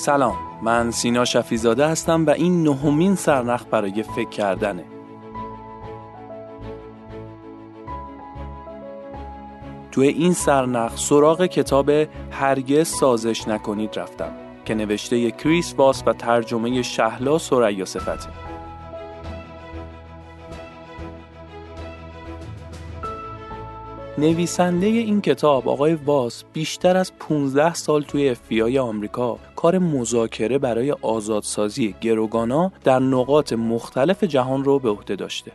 سلام من سینا شفیزاده هستم و این نهمین سرنخ برای فکر کردنه. توی این سرنخ سراغ کتاب هرگز سازش نکنید رفتم که نوشته کریس واس و ترجمه شهلا سریا صفته. نویسنده این کتاب آقای واس بیشتر از 15 سال توی FBI آمریکا کار مذاکره برای آزادسازی گروگانا در نقاط مختلف جهان رو به عهده داشته.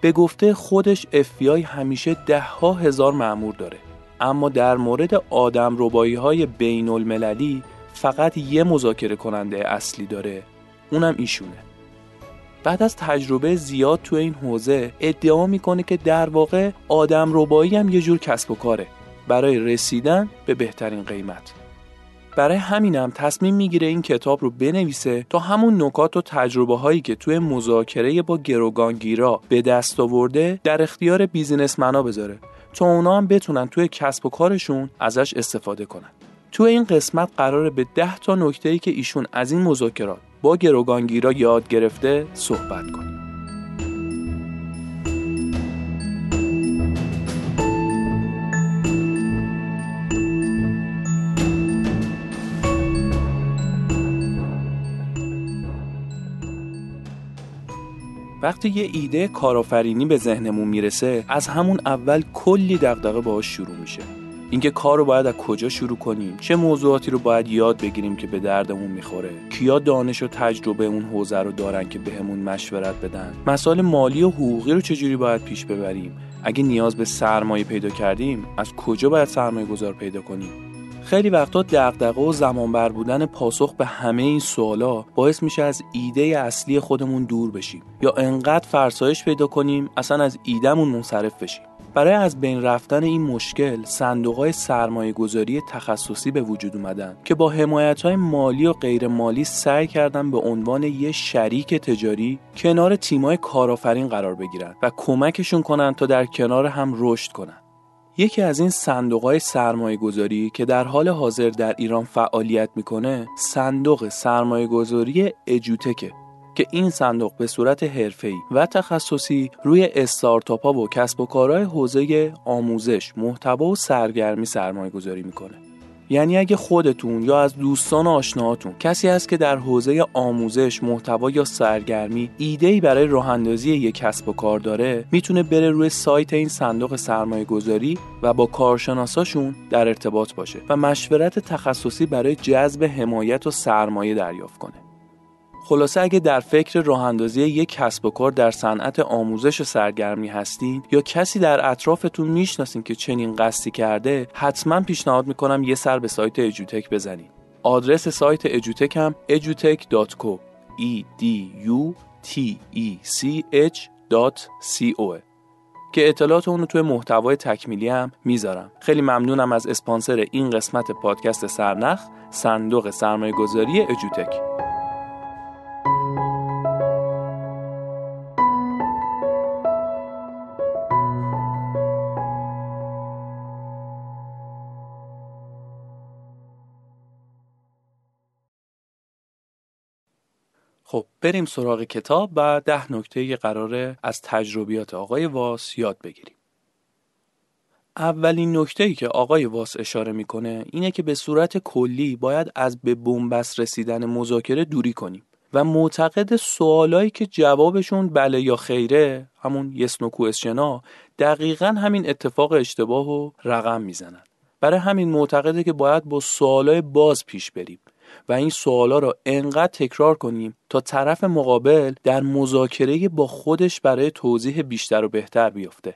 به گفته خودش FBI همیشه ده ها هزار معمور داره. اما در مورد آدم ربایی های بین المللی فقط یه مذاکره کننده اصلی داره. اونم ایشونه. بعد از تجربه زیاد تو این حوزه ادعا می‌کنه که در واقع آدم ربایی هم یه جور کسب و کاره. برای رسیدن به بهترین قیمت. برای همینم تصمیم می‌گیره این کتاب رو بنویسه تا همون نکات و تجربه هایی که توی مذاکره با گروگانگیرا به دست آورده در اختیار بیزینسمنا بذاره تا اونا هم بتونن توی کسب و کارشون ازش استفاده کنن. توی این قسمت قراره به ده تا نکته که ایشون از این مذاکرات با گروگانگیرا یاد گرفته صحبت کنیم. وقتی یه ایده کارآفرینی به ذهنمون می‌رسه از همون اول کلی دغدغه باهاش شروع میشه. اینکه کار رو باید از کجا شروع کنیم؟ چه موضوعاتی رو باید یاد بگیریم که به دردمون می‌خوره؟ کیا دانش و تجربه اون حوزه رو دارن که بهمون مشورت بدن؟ مسائل مالی و حقوقی رو چجوری باید پیش ببریم؟ اگه نیاز به سرمایه پیدا کردیم از کجا باید سرمایه گذار پیدا کنیم؟ خیلی وقتا دغدغه و زمان بر بودن پاسخ به همه این سوالا باعث میشه از ایده اصلی خودمون دور بشیم یا انقدر فرسایش پیدا کنیم اصلا از ایدهمون منصرف بشیم. برای از بین رفتن این مشکل صندوق های سرمایه گذاری تخصصی به وجود اومدن که با حمایت های مالی و غیر مالی سعی کردن به عنوان یه شریک تجاری کنار تیمای کارآفرین قرار بگیرن و کمکشون کنن تا در کنار هم رشد کنن. یکی از این صندوق های سرمایه گذاری که در حال حاضر در ایران فعالیت می‌کنه صندوق سرمایه گذاری اجوتکه که این صندوق به صورت حرفه‌ای و تخصصی روی استارتاپ ها و کسب و کارهای حوزه آموزش، محتوا و سرگرمی سرمایه گذاری می‌کنه. یعنی اگه خودتون یا از دوستان و آشناهاتون کسی هست که در حوزه آموزش، محتوا یا سرگرمی ایده‌ای برای راه اندازی یک کسب و کار داره، می‌تونه بره روی سایت این صندوق سرمایه گذاری و با کارشناساشون در ارتباط باشه و مشورت تخصصی برای جذب حمایت و سرمایه دریافت کنه. خلاصه اگه در فکر راه اندازی یک کسب و کار در صنعت آموزش و سرگرمی هستین یا کسی در اطرافتون می‌شناسین که چنین قصدی کرده حتما پیشنهاد می‌کنم یه سر به سایت اجوتک بزنید آدرس سایت اجوتک هم edutek.co e d u t e c h که اطلاعات اونو توی محتوای تکمیلی هم می‌ذارم. خیلی ممنونم از اسپانسر این قسمت پادکست سرنخ صندوق سرمایه گذاری اجوتک خب بریم سراغ کتاب و ده نکته قراره از تجربیات آقای واس یاد بگیریم. اولین نکته ای که آقای واس اشاره می‌کنه اینه که به صورت کلی باید از به بنبست رسیدن مذاکره دوری کنیم و معتقد سوالایی که جوابشون بله یا خیره همون یس نو کوئسشنا دقیقا همین اتفاق اشتباه و رقم می‌زنن برای همین معتقده که باید با سوالای باز پیش بریم و این سوالا رو انقدر تکرار کنیم تا طرف مقابل در مذاکره با خودش برای توضیح بیشتر و بهتر بیفته.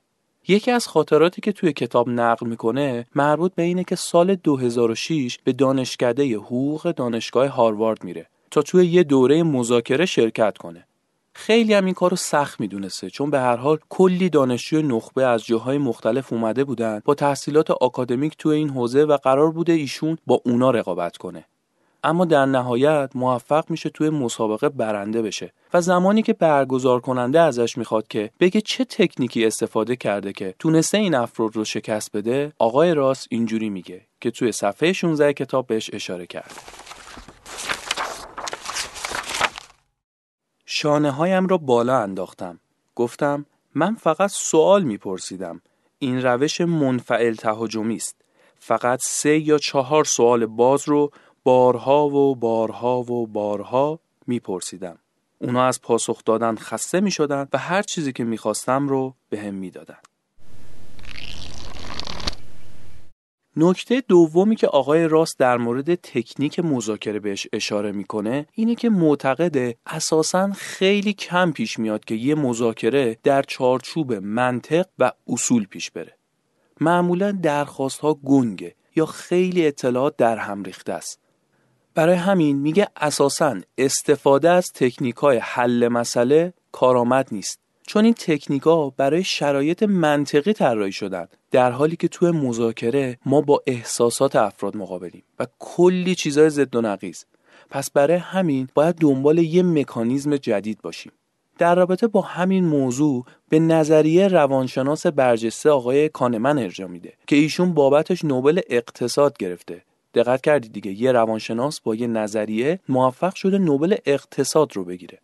یکی از خاطراتی که توی کتاب نقل می‌کنه مربوط به اینه که سال 2006 به دانشکده حقوق دانشگاه هاروارد میره تا توی یه دوره مذاکره شرکت کنه. خیلی هم این کار رو سخت می‌دونسته چون به هر حال کلی دانشجوی نخبه از جاهای مختلف اومده بودن با تحصیلات آکادمیک توی این حوزه و قرار بوده ایشون با اونا رقابت کنه. اما در نهایت موفق میشه توی مسابقه برنده بشه و زمانی که برگزار کننده ازش می‌خواد که بگه چه تکنیکی استفاده کرده که تونسته این افراد رو شکست بده آقای راس اینجوری میگه که توی صفحه 16 کتاب بهش اشاره کرده شانه هایم را بالا انداختم. گفتم من فقط سوال میپرسیدم. این روش منفعل تهاجمی است. فقط سه یا چهار سوال باز رو بارها و بارها و بارها میپرسیدم. اونا از پاسخ دادن خسته می شدن و هر چیزی که می‌خواستم رو به هم می‌دادن. نکته دومی که آقای راست در مورد تکنیک مذاکره بهش اشاره می‌کنه اینه که معتقده اساسا خیلی کم پیش میاد که یه مذاکره در چارچوب منطق و اصول پیش بره. معمولا درخواست ها گنگه یا خیلی اطلاعات در هم ریخته است. برای همین میگه اساسا استفاده از تکنیک های حل مسئله کارآمد نیست. چون این تکنیک ها برای شرایط منطقی طراحی شدن در حالی که توی مذاکره ما با احساسات افراد مقابلیم و کلی چیزای ضد و نقیض. پس برای همین باید دنبال یه مکانیزم جدید باشیم. در رابطه با همین موضوع به نظریه روانشناس برجسته آقای کانمن ارجا میده که ایشون بابتش نوبل اقتصاد گرفته دقت کردید دیگه یه روانشناس با یه نظریه موفق شده نوبل اقتصاد رو بگیره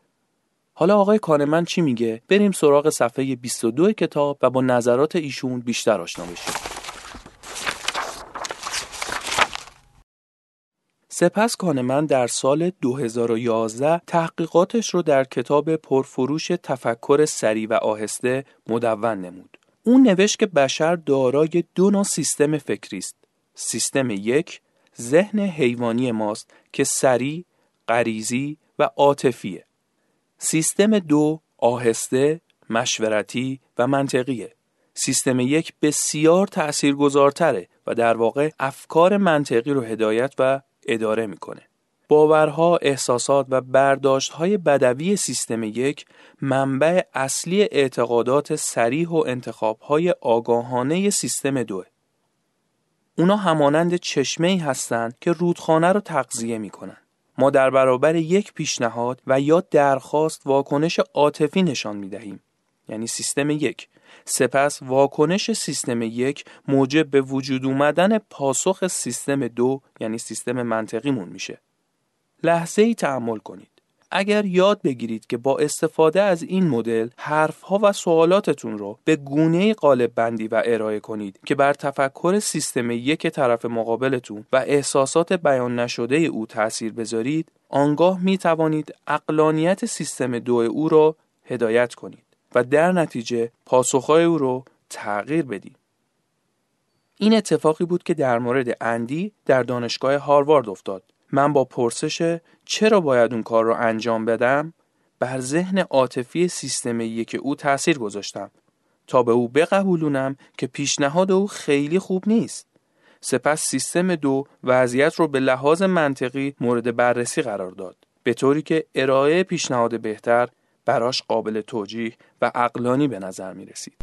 حالا آقای کانمن چی میگه بریم سراغ صفحه 22 کتاب و با نظرات ایشون بیشتر آشنا بشیم سپس کانمن در سال 2011 تحقیقاتش رو در کتاب پرفروش تفکر سریع و آهسته مدون نمود. اون نوشت که بشر دارای دو نوع سیستم فکری است. سیستم یک ذهن حیوانی ماست که سریع، غریزی و عاطفیه. سیستم دو آهسته، مشورتی و منطقیه. سیستم یک بسیار تأثیرگذارتره و در واقع افکار منطقی رو هدایت و اداره می‌کنه. باورها، احساسات و برداشتهای بدوی سیستم یک منبع اصلی اعتقادات سریح و انتخابهای آگاهانه سیستم دوه. اونا همانند چشمه ای هستند که رودخانه رو تغذیه می‌کنن. ما در برابر یک پیشنهاد و یا درخواست واکنش عاطفی نشان می دهیم یعنی سیستم یک. سپس واکنش سیستم یک موجب به وجود اومدن پاسخ سیستم دو یعنی سیستم منطقیمون میشه. لحظه ای تحمل کنید. اگر یاد بگیرید که با استفاده از این مدل حرفها و سوالاتتون رو به گونه قالب بندی و ارائه کنید که بر تفکر سیستم یک طرف مقابلتون و احساسات بیان نشده او تأثیر بذارید آنگاه می توانید اقلانیت سیستم دو او را هدایت کنید و در نتیجه پاسخهای او رو تغییر بدید. این اتفاقی بود که در مورد اندی در دانشگاه هاروارد افتاد من با پرسش چرا باید اون کار رو انجام بدم بر ذهن عاطفی سیستم یک او تاثیر گذاشتم. تا به او بقبولونم که پیشنهاد او خیلی خوب نیست. سپس سیستم دو وضعیت رو به لحاظ منطقی مورد بررسی قرار داد. به طوری که ارائه پیشنهاد بهتر براش قابل توجیه و اقلانی به نظر می رسید.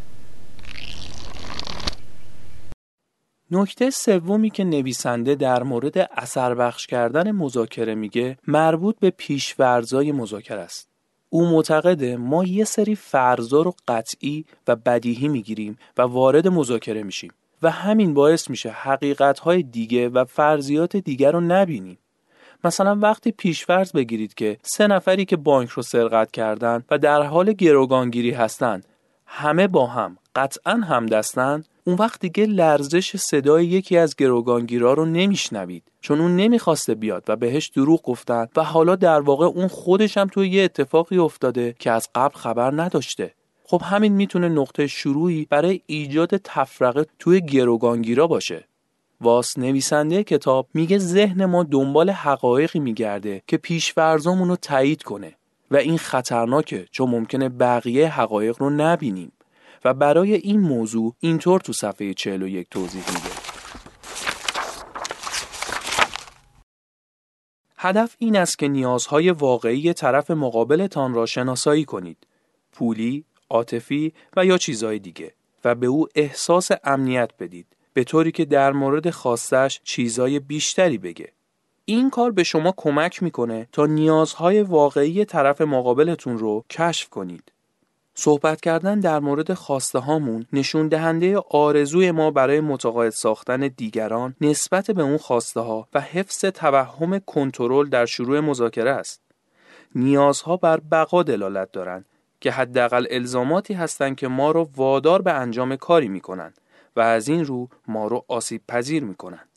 نکته سومی که نویسنده در مورد اثر بخش کردن مذاکره میگه مربوط به پیشورزای مذاکره است. او معتقده ما یه سری فرضا رو قطعی و بدیهی می‌گیریم و وارد مذاکره میشیم و همین باعث میشه حقیقتهای دیگه و فرضیات دیگر رو نبینیم. مثلا وقتی پیشفرض بگیرید که سه نفری که بانک رو سرقت کردن و در حال گروگانگیری هستند همه با هم قطعا همدستن اون وقت دیگه لرزش صدای یکی از گروگانگیرا رو نمیشنوید چون اون نمی‌خواسته بیاد و بهش دروغ گفتن و حالا در واقع اون خودش هم توی یه اتفاقی افتاده که از قبل خبر نداشته. خب همین می‌تونه نقطه شروعی برای ایجاد تفرقه توی گروگانگیرا باشه. واس نویسنده کتاب میگه ذهن ما دنبال حقایقی میگرده که پیشفرزامون رو تایید کنه و این خطرناکه چون ممکنه بقیه حقایق رو نبینیم. و برای این موضوع اینطور تو صفحه 41 توضیح میده. هدف این است که نیازهای واقعی طرف مقابلتان را شناسایی کنید. پولی، عاطفی و یا چیزهای دیگه و به او احساس امنیت بدید. به طوری که در مورد خواستش چیزهای بیشتری بگه. این کار به شما کمک می‌کنه تا نیازهای واقعی طرف مقابلتون رو کشف کنید. صحبت کردن در مورد خواسته هامون نشون دهنده آرزوی ما برای متقاعد ساختن دیگران نسبت به اون خواسته ها و حفظ توهم کنترل در شروع مذاکره است. نیازها بر بقا دلالت دارند که حداقل الزاماتی هستند که ما رو وادار به انجام کاری می‌کنند و از این رو ما رو آسیب پذیر می‌کنند.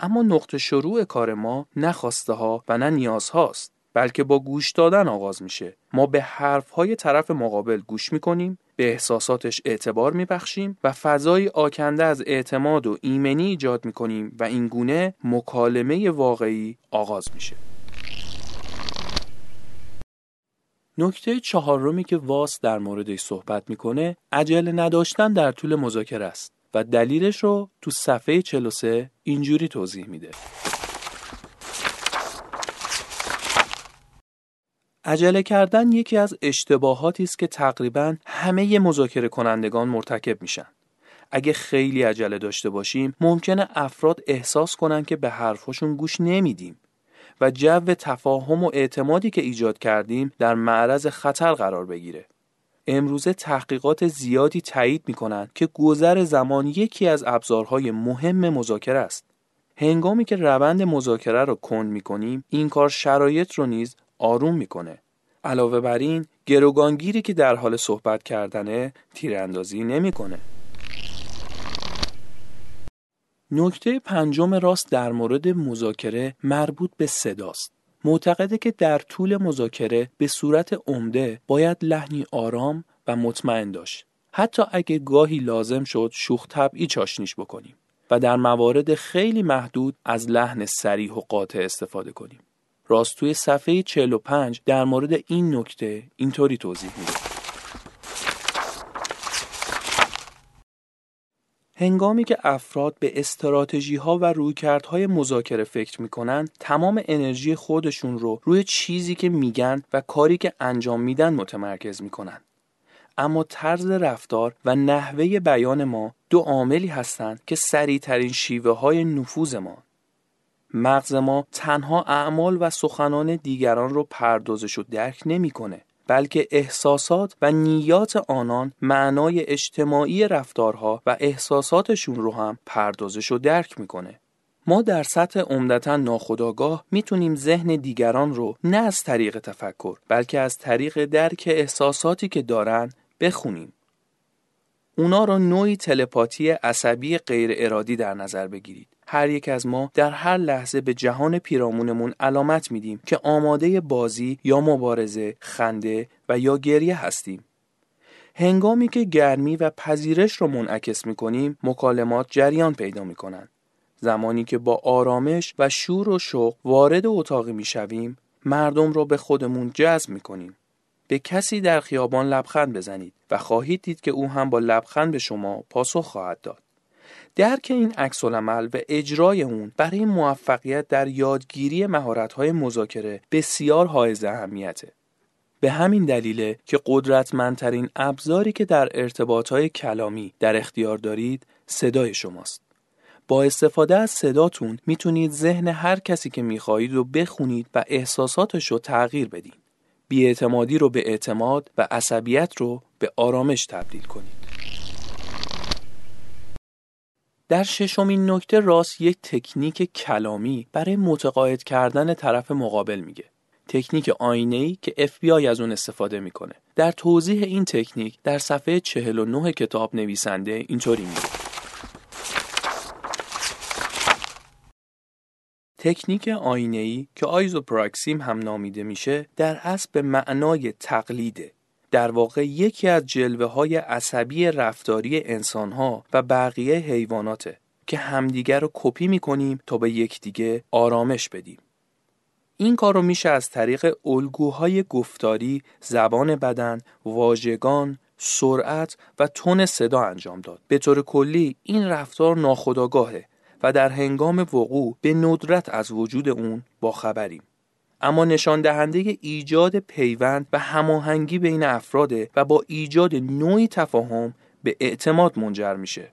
اما نقطه شروع کار ما نه خواسته ها و نه نیاز هاست بلکه با گوش دادن آغاز میشه. ما به حرف های طرف مقابل گوش می‌کنیم به احساساتش اعتبار میبخشیم و فضای آکنده از اعتماد و ایمنی ایجاد می‌کنیم و این گونه مکالمه واقعی آغاز میشه. نکته چهارمی که واس در موردش صحبت می‌کنه عجله نداشتن در طول مذاکره است و دلیلش رو تو صفحه 43 اینجوری توضیح میده. عجله کردن یکی از اشتباهاتی است که تقریبا همه مذاکره کنندگان مرتکب میشن. اگه خیلی عجله داشته باشیم ممکنه افراد احساس کنن که به حرفشون گوش نمیدیم و جو تفاهم و اعتمادی که ایجاد کردیم در معرض خطر قرار بگیره. امروزه تحقیقات زیادی تایید می‌کنند که گذر زمان یکی از ابزارهای مهم مذاکره است. هنگامی که روند مذاکره رو کند می‌کنیم این کار شرایط رو نیز آروم می‌کنه. علاوه بر این گروگانگیری که در حال صحبت کردنه تیراندازی نمی‌کنه. نکته پنجم راست در مورد مذاکره مربوط به صداست. معتقده که در طول مذاکره به صورت عمده باید لحنی آرام و مطمئن داشت. حتی اگه گاهی لازم شد شوخ طبعی چاشنیش بکنیم و در موارد خیلی محدود از لحن سریح و قاطع استفاده کنیم. راست توی صفحه 45 در مورد این نکته اینطوری توضیح میده. هنگامی که افراد به استراتژی ها و رویکردهای مذاکره فکر می‌کنن تمام انرژی خودشون رو روی چیزی که میگن و کاری که انجام میدن متمرکز می‌کنن اما طرز رفتار و نحوه بیان ما دو عاملی هستند که سریعترین شیوه های نفوذ ما مغز ما تنها اعمال و سخنان دیگران رو پردازش و درک نمی‌کنه بلکه احساسات و نیات آنان معنای اجتماعی رفتارها و احساساتشون رو هم پردازش و درک می‌کنه. ما در سطح عمدتا ناخودآگاه می‌تونیم ذهن دیگران رو نه از طریق تفکر بلکه از طریق درک احساساتی که دارن بخونیم. اونا رو نوعی تلپاتی عصبی غیر ارادی در نظر بگیرید. هر یک از ما در هر لحظه به جهان پیرامونمون علامت میدیم که آماده بازی یا مبارزه، خنده و یا گریه هستیم. هنگامی که گرمی و پذیرش رو منعکس می‌کنیم مکالمات جریان پیدا می‌کنن. زمانی که با آرامش و شور و شوق وارد اتاقی می‌شویم مردم را به خودمون جذب می‌کنیم. به کسی در خیابان لبخند بزنید و خواهید دید که او هم با لبخند به شما پاسخ خواهد داد. درک این عکس و اجرای اون برای موفقیت در یادگیری مهارت‌های مذاکره بسیار حائز اهمیته. به همین دلیله که قدرتمندترین ابزاری که در ارتباطهای کلامی در اختیار دارید صدای شماست. با استفاده از صداتون می‌تونید ذهن هر کسی که می‌خواهید رو بخونید و احساساتش رو تغییر بدین. بیاعتمادی رو به اعتماد و عصبیت رو به آرامش تبدیل کنید. در ششمین نکته راست یک تکنیک کلامی برای متقاعد کردن طرف مقابل میگه. تکنیک آینه ای که FBI از اون استفاده می‌کنه. در توضیح این تکنیک در صفحه 49 کتاب نویسنده اینطوری میگه. تکنیک آینه ای که آیزوپراکسیم هم نامیده میشه در اصل به معنای تقلیده در واقع یکی از جلوه های عصبی رفتاری انسان ها و بقیه حیواناته که همدیگر رو کپی می‌کنیم تا به یکدیگه آرامش بدیم. این کار رو میشه از طریق الگوهای گفتاری، زبان بدن، واژگان، سرعت و تون صدا انجام داد. به طور کلی این رفتار ناخودآگاهه و در هنگام وقوع به ندرت از وجود اون با خبریم. اما نشان دهنده ایجاد پیوند و هماهنگی بین افراده و با ایجاد نوعی تفاهم به اعتماد منجر میشه.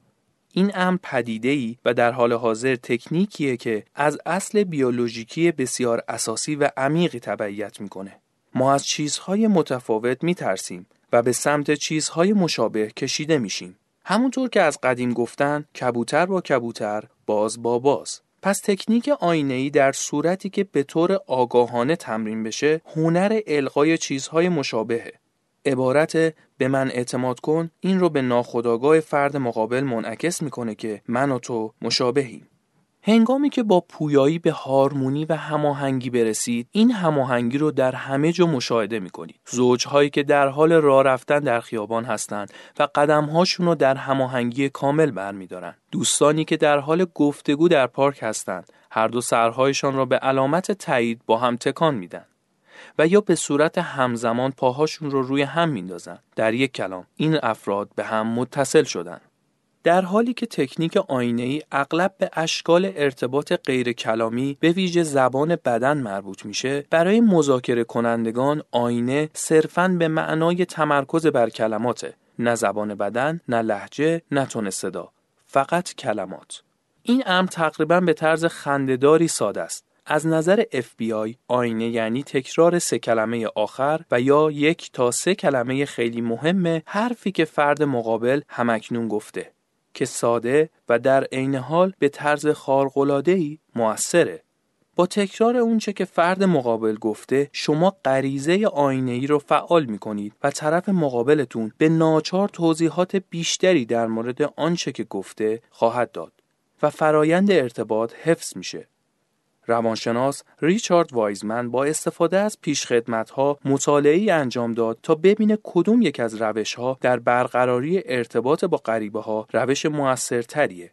این امر پدیده ای و در حال حاضر تکنیکیه که از اصل بیولوژیکی بسیار اساسی و عمیقی تبعیت می‌کنه. ما از چیزهای متفاوت میترسیم و به سمت چیزهای مشابه کشیده میشیم. همونطور که از قدیم گفتن کبوتر با کبوتر باز با باز پس تکنیک ای در صورتی که به طور آگاهانه تمرین بشه هنر القای چیزهای مشابهه. عبارت به من اعتماد کن این رو به ناخودآگاه فرد مقابل منعکس می‌کنه که من و تو مشابهیم. هنگامی که با پویایی به هارمونی و هماهنگی برسید این هماهنگی رو در همه جا مشاهده می‌کنید. زوجهایی که در حال راه رفتن در خیابان هستند و قدمهاشون رو در هماهنگی کامل برمیدارن. دوستانی که در حال گفتگو در پارک هستند هر دو سرهایشان را به علامت تایید با هم تکان میدن و یا به صورت همزمان پاهاشون رو روی هم میندازن. در یک کلام این افراد به هم متصل شدن در حالی که تکنیک آینه ای اغلب به اشکال ارتباط غیر کلامی به ویژه زبان بدن مربوط میشه برای مذاکره کنندگان آینه صرفاً به معنای تمرکز بر کلماته نه زبان بدن نه لحجه نه تون صدا فقط کلمات. این امر تقریبا به طرز خندهداری ساده است. از نظر FBI آینه یعنی تکرار سه کلمه آخر و یا یک تا سه کلمه خیلی مهمه حرفی که فرد مقابل همکنون گفته. که ساده و در عین حال به طرز خارق‌العاده‌ای موثره با تکرار اونچه که فرد مقابل گفته شما غریزه آینه ای رو فعال می کنید و طرف مقابلتون به ناچار توضیحات بیشتری در مورد آنچه که گفته خواهد داد و فرایند ارتباط حفظ میشه. روانشناس ریچارد وایزمن با استفاده از پیشخدمت‌ها مطالعه‌ای انجام داد تا ببینه کدوم یک از روش‌ها در برقراری ارتباط با غریبه ها روش موثرتریه.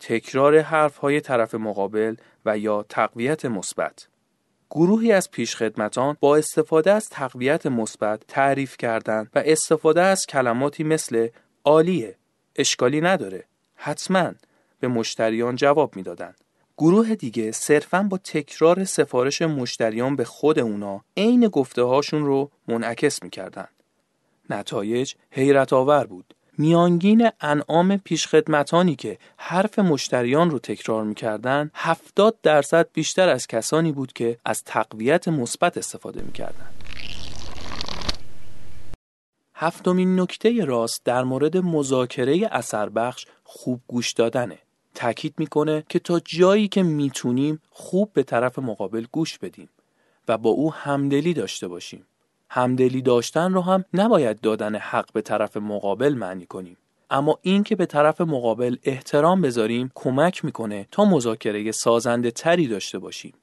تکرار حرف‌های طرف مقابل و یا تقویت مثبت. گروهی از پیشخدمتان با استفاده از تقویت مثبت تعریف کردند و استفاده از کلماتی مثل عالیه، اشکالی نداره، حتما به مشتریان جواب می‌دادند. گروه دیگه صرفا با تکرار سفارش مشتریان به خود اونا عین گفته هاشون رو منعکس می‌کردن. نتایج حیرت آور بود. میانگین انعام پیشخدمتانی که حرف مشتریان رو تکرار می‌کردن 70 درصد بیشتر از کسانی بود که از تقویت مثبت استفاده می‌کردن. هفتمین نکته راست در مورد مذاکره اثر بخش خوب گوش دادنه. تاکید می‌کنه که تا جایی که می‌تونیم خوب به طرف مقابل گوش بدیم و با او همدلی داشته باشیم. همدلی داشتن رو هم نباید دادن حق به طرف مقابل معنی کنیم. اما این که به طرف مقابل احترام بذاریم کمک می‌کنه تا مذاکره سازنده تری داشته باشیم.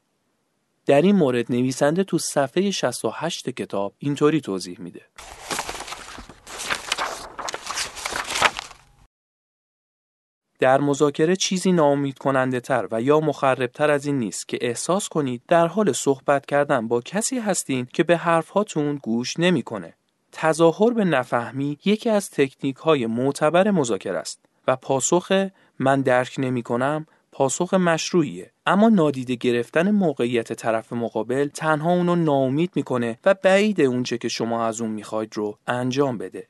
در این مورد نویسنده تو صفحه 68 کتاب اینطوری توضیح میده. در مذاکره چیزی ناامید کننده تر و یا مخربتر از این نیست که احساس کنید در حال صحبت کردن با کسی هستین که به حرفهاتون گوش نمی‌کنه. تظاهر به نفهمی یکی از تکنیک های معتبر مذاکره است و پاسخ من درک نمی کنم پاسخ مشروعیه. اما نادیده گرفتن موقعیت طرف مقابل تنها اونو ناامید می‌کنه و بعید اونچه که شما از اون می‌خواید رو انجام بده.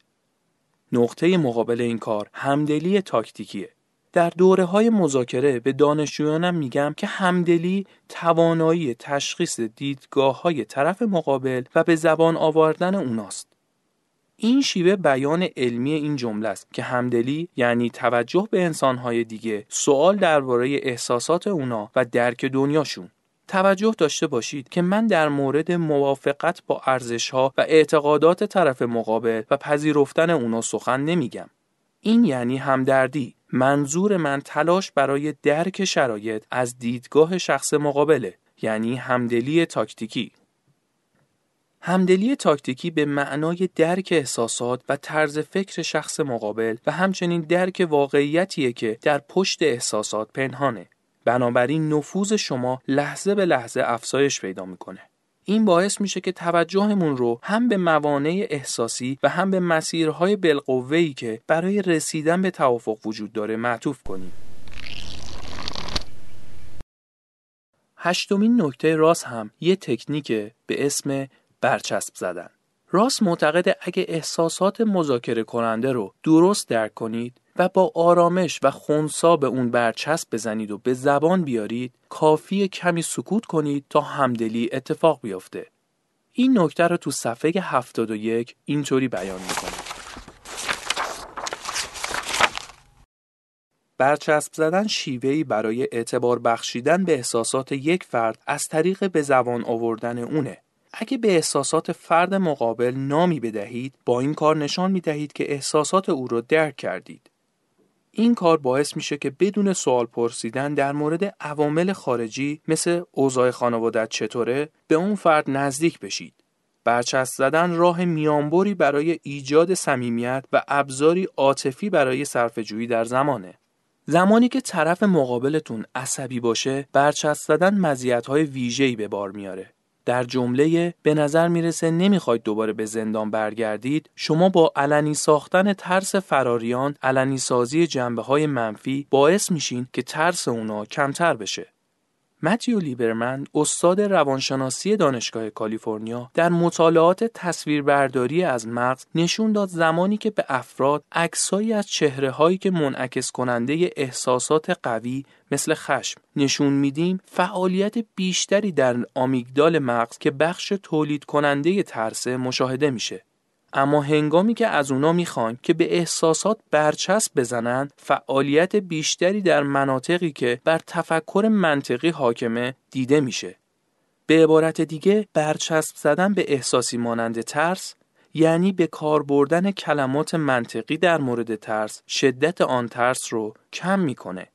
نقطه مقابل این کار همدلی تاکتیکیه. در دوره های مذاکره به دانشجویانم میگم که همدلی توانایی تشخیص دیدگاه های طرف مقابل و به زبان آوردن اوناست. این شیوه بیان علمی این جمله است که همدلی یعنی توجه به انسانهای دیگه سوال درباره احساسات اونا و درک دنیاشون. توجه داشته باشید که من در مورد موافقت با ارزشها و اعتقادات طرف مقابل و پذیرفتن اونا سخن نمیگم. این یعنی همدردی. منظور من تلاش برای درک شرایط از دیدگاه شخص مقابله یعنی همدلی تاکتیکی. همدلی تاکتیکی به معنای درک احساسات و طرز فکر شخص مقابل و همچنین درک واقعیتیه که در پشت احساسات پنهانه. بنابراین نفوذ شما لحظه به لحظه افزایش پیدا می‌کنه. این باعث میشه که توجهمون رو هم به موانع احساسی و هم به مسیرهای بالقوه‌ای که برای رسیدن به توافق وجود داره معطوف کنیم. هشتمین نکته راست هم یه تکنیک به اسم برچسب زدن. راست معتقد اگه احساسات مذاکره کننده رو درست درک کنید و با آرامش و خونسا به اون برچسب بزنید و به زبان بیارید کافی کمی سکوت کنید تا همدلی اتفاق بیفته این نکته رو تو صفحه 71 اینطوری بیان می‌کنه برچسب زدن شیوهی برای اعتبار بخشیدن به احساسات یک فرد از طریق به زبان آوردن اونه. اگه به احساسات فرد مقابل نامی بدهید با این کار نشان می دهید که احساسات او را درک کردید. این کار باعث میشه که بدون سوال پرسیدن در مورد عوامل خارجی مثل اوضاع خانوادت چطوره به اون فرد نزدیک بشید. برچسب زدن راه میانبری برای ایجاد صمیمیت و ابزاری عاطفی برای صرفه‌جویی در زمانه. زمانی که طرف مقابلتون عصبی باشه، برچسب زدن مزیت‌های ویژه‌ای به بار میاره. در جمله به نظر می‌رسه نمی‌خواید دوباره به زندان برگردید شما با علنی ساختن ترس فراریان علنی سازی جنبه های منفی باعث میشین که ترس اونا کمتر بشه. متیو لیبرمن استاد روانشناسی دانشگاه کالیفرنیا در مطالعات تصویربرداری از مغز نشون داد زمانی که به افراد عکسایی از چهره هایی که منعکس کننده احساسات قوی مثل خشم نشون میدیم فعالیت بیشتری در آمیگدال مغز که بخش تولید کننده ترسه مشاهده میشه. اما هنگامی که از اونا می‌خوان که به احساسات برچسب بزنن فعالیت بیشتری در مناطقی که بر تفکر منطقی حاکمه دیده میشه. به عبارت دیگه برچسب زدن به احساسی مانند ترس یعنی به کار بردن کلمات منطقی در مورد ترس شدت آن ترس رو کم می‌کنه.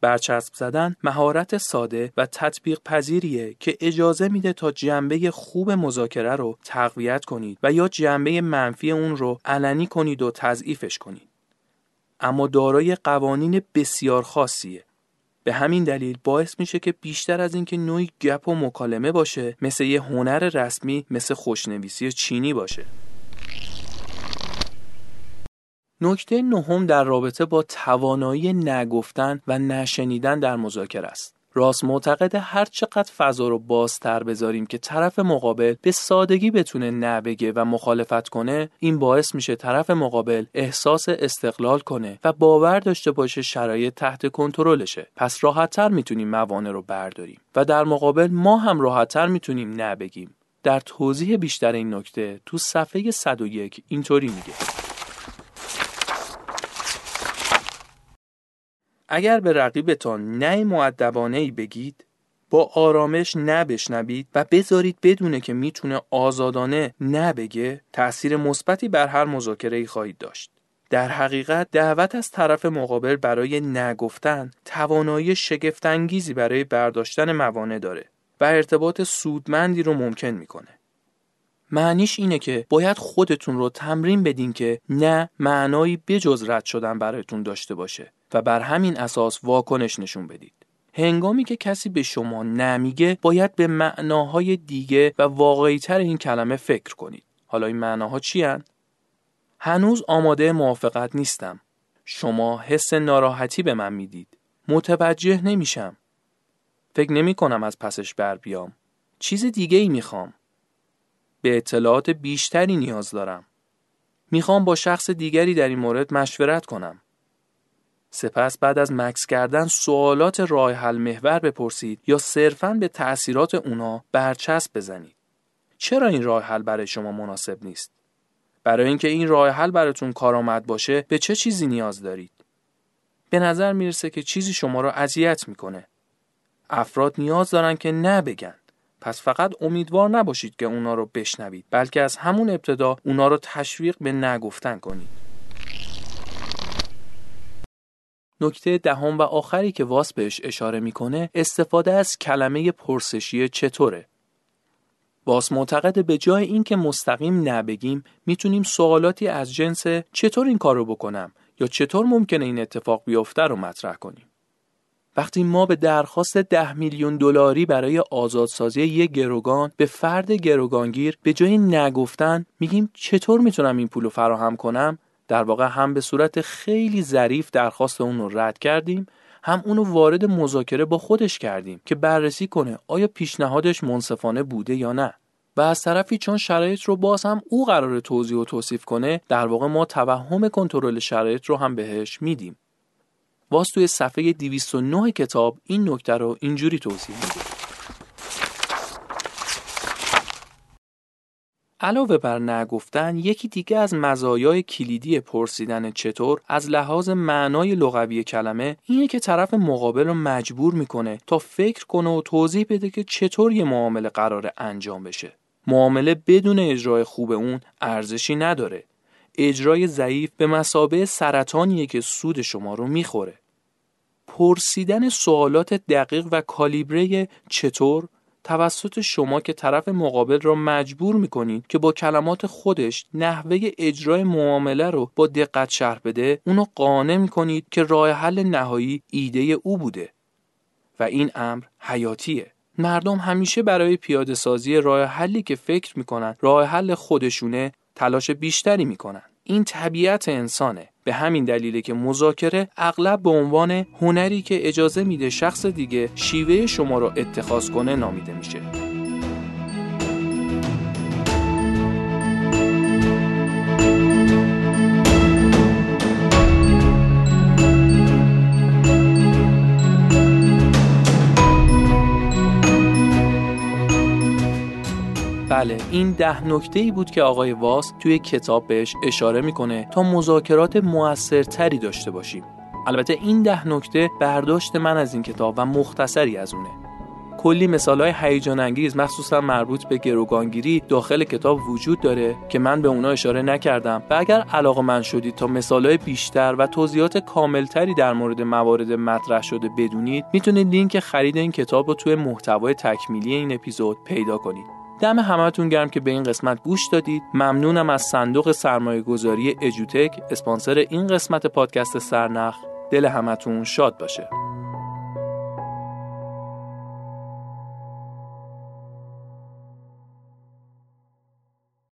برچسب زدن مهارت ساده و تطبیق پذیریه که اجازه میده تا جنبه خوب مذاکره رو تقویت کنید و یا جنبه منفی اون رو علنی کنید و تضعیفش کنید. اما دارای قوانین بسیار خاصیه. به همین دلیل باعث میشه که بیشتر از اینکه نوعی گپ و مکالمه باشه مثل یه هنر رسمی مثل خوشنویسی چینی باشه. نکته نهم در رابطه با توانایی نگفتن و نشنیدن در مذاکره است. راست معتقد هر چقدر فضا رو بازتر بذاریم که طرف مقابل به سادگی بتونه نبگه و مخالفت کنه این باعث میشه طرف مقابل احساس استقلال کنه و باور داشته باشه شرایط تحت کنترلشه. پس راحتتر می‌تونیم موانع رو برداریم و در مقابل ما هم راحتتر می‌تونیم نبگیم در توضیح بیشتر این نکته تو صفحه 101 اینطوری میگه. اگر به رقیبتان نه معدبانه ای بگید با آرامش نبشنوید و بذارید بدونه که می‌تونه آزادانه نبگه تأثیر مثبتی بر هر مذاکره ای خواهید داشت. در حقیقت دعوت از طرف مقابل برای نگفتن توانایی شگفتانگیزی برای برداشتن موانع داره و ارتباط سودمندی رو ممکن می‌کنه. معنیش اینه که باید خودتون رو تمرین بدین که نه معنایی بجز رد شدن برایتون داشته باشه. و بر همین اساس واکنش نشون بدید. هنگامی که کسی به شما نمیگه باید به معناهای دیگه و واقعیتر این کلمه فکر کنید. حالا این معناها چی هن؟ هنوز آماده موافقت نیستم. شما حس ناراحتی به من می‌دید. متوجه نمیشم. فکر نمی کنم از پسش بر بیام. چیز دیگه ای می‌خوام. به اطلاعات بیشتری نیاز دارم. می‌خوام با شخص دیگری در این مورد مشورت کنم. سپس بعد از مکس کردن سوالات راه حل محور بپرسید یا صرفاً به تأثیرات اونا برچسب بزنید. چرا این راه حل برای شما مناسب نیست؟ برای اینکه این راه حل براتون کارآمد باشه به چه چیزی نیاز دارید؟ به نظر می‌رسه که چیزی شما را اذیت می‌کنه. افراد نیاز دارن که نبگن. پس فقط امیدوار نباشید که اونا رو بشنوید بلکه از همون ابتدا اونا رو تشویق به نگفتن کنید. نکته دهم و آخری که واس بهش اشاره می‌کنه استفاده از کلمه پرسشی چطوره. واس معتقد به جای اینکه مستقیم نبگیم می‌تونیم سوالاتی از جنس چطور این کار رو بکنم یا چطور ممکنه این اتفاق بیفته رو مطرح کنیم. وقتی ما به درخواست ده میلیون دلاری برای آزادسازی یک گروگان به فرد گروگانگیر به جای نگفتن میگیم چطور می‌تونم این پول رو فراهم کنم در واقع هم به صورت خیلی ظریف درخواست اون رو رد کردیم هم اونو وارد مذاکره با خودش کردیم که بررسی کنه آیا پیشنهادش منصفانه بوده یا نه. و از طرفی چون شرایط رو باز هم او قرار توضیح و توصیف کنه در واقع ما توهم کنترل شرایط رو هم بهش میدیم. واس توی صفحه 209 کتاب این نکته رو اینجوری توضیح میده. علاوه بر نگفتن یکی دیگه از مزایای کلیدی پرسیدن چطور از لحاظ معنای لغوی کلمه اینه که طرف مقابل رو مجبور می‌کنه تا فکر کنه و توضیح بده که چطور یه معامله قرار انجام بشه. معامله بدون اجرای خوب اون ارزشی نداره. اجرای ضعیف به مسابه سرطانیه که سود شما رو می‌خوره. پرسیدن سوالات دقیق و کالیبره چطور توسط شما که طرف مقابل را مجبور می‌کنید که با کلمات خودش نحوه اجرای معامله رو با دقت شرح بده اونو قانع می‌کنید که راه حل نهایی ایده او بوده. و این امر حیاتیه. مردم همیشه برای پیاده سازی راه حلی که فکر می‌کنن راه حل خودشونه تلاش بیشتری می‌کنن. این طبیعت انسانه. به همین دلیله که مذاکره اغلب به عنوان هنری که اجازه میده شخص دیگه شیوه شما رو اتخاذ کنه نامیده میشه. بله این ده نکته ای بود که آقای واس توی کتاب بهش اشاره می‌کنه تا مذاکرات موثرتری داشته باشیم. البته این ده نکته برداشت من از این کتاب و مختصری از اونه. کلی مثال های هیجان انگیز مخصوصا مربوط به گروگانگیری داخل کتاب وجود داره که من به اونا اشاره نکردم و اگر علاقه من شدید تا مثال های بیشتر و توضیحات کاملتری در مورد موارد مطرح شده بدونید می‌تونید لینک خرید این کتاب رو توی محتوای تکمیلی این اپیزود پیدا کنید. دم همتون گرم که به این قسمت گوش دادید. ممنونم از صندوق سرمایه گذاری اجوتک اسپانسر این قسمت پادکست سرنخ. دل همتون شاد باشه.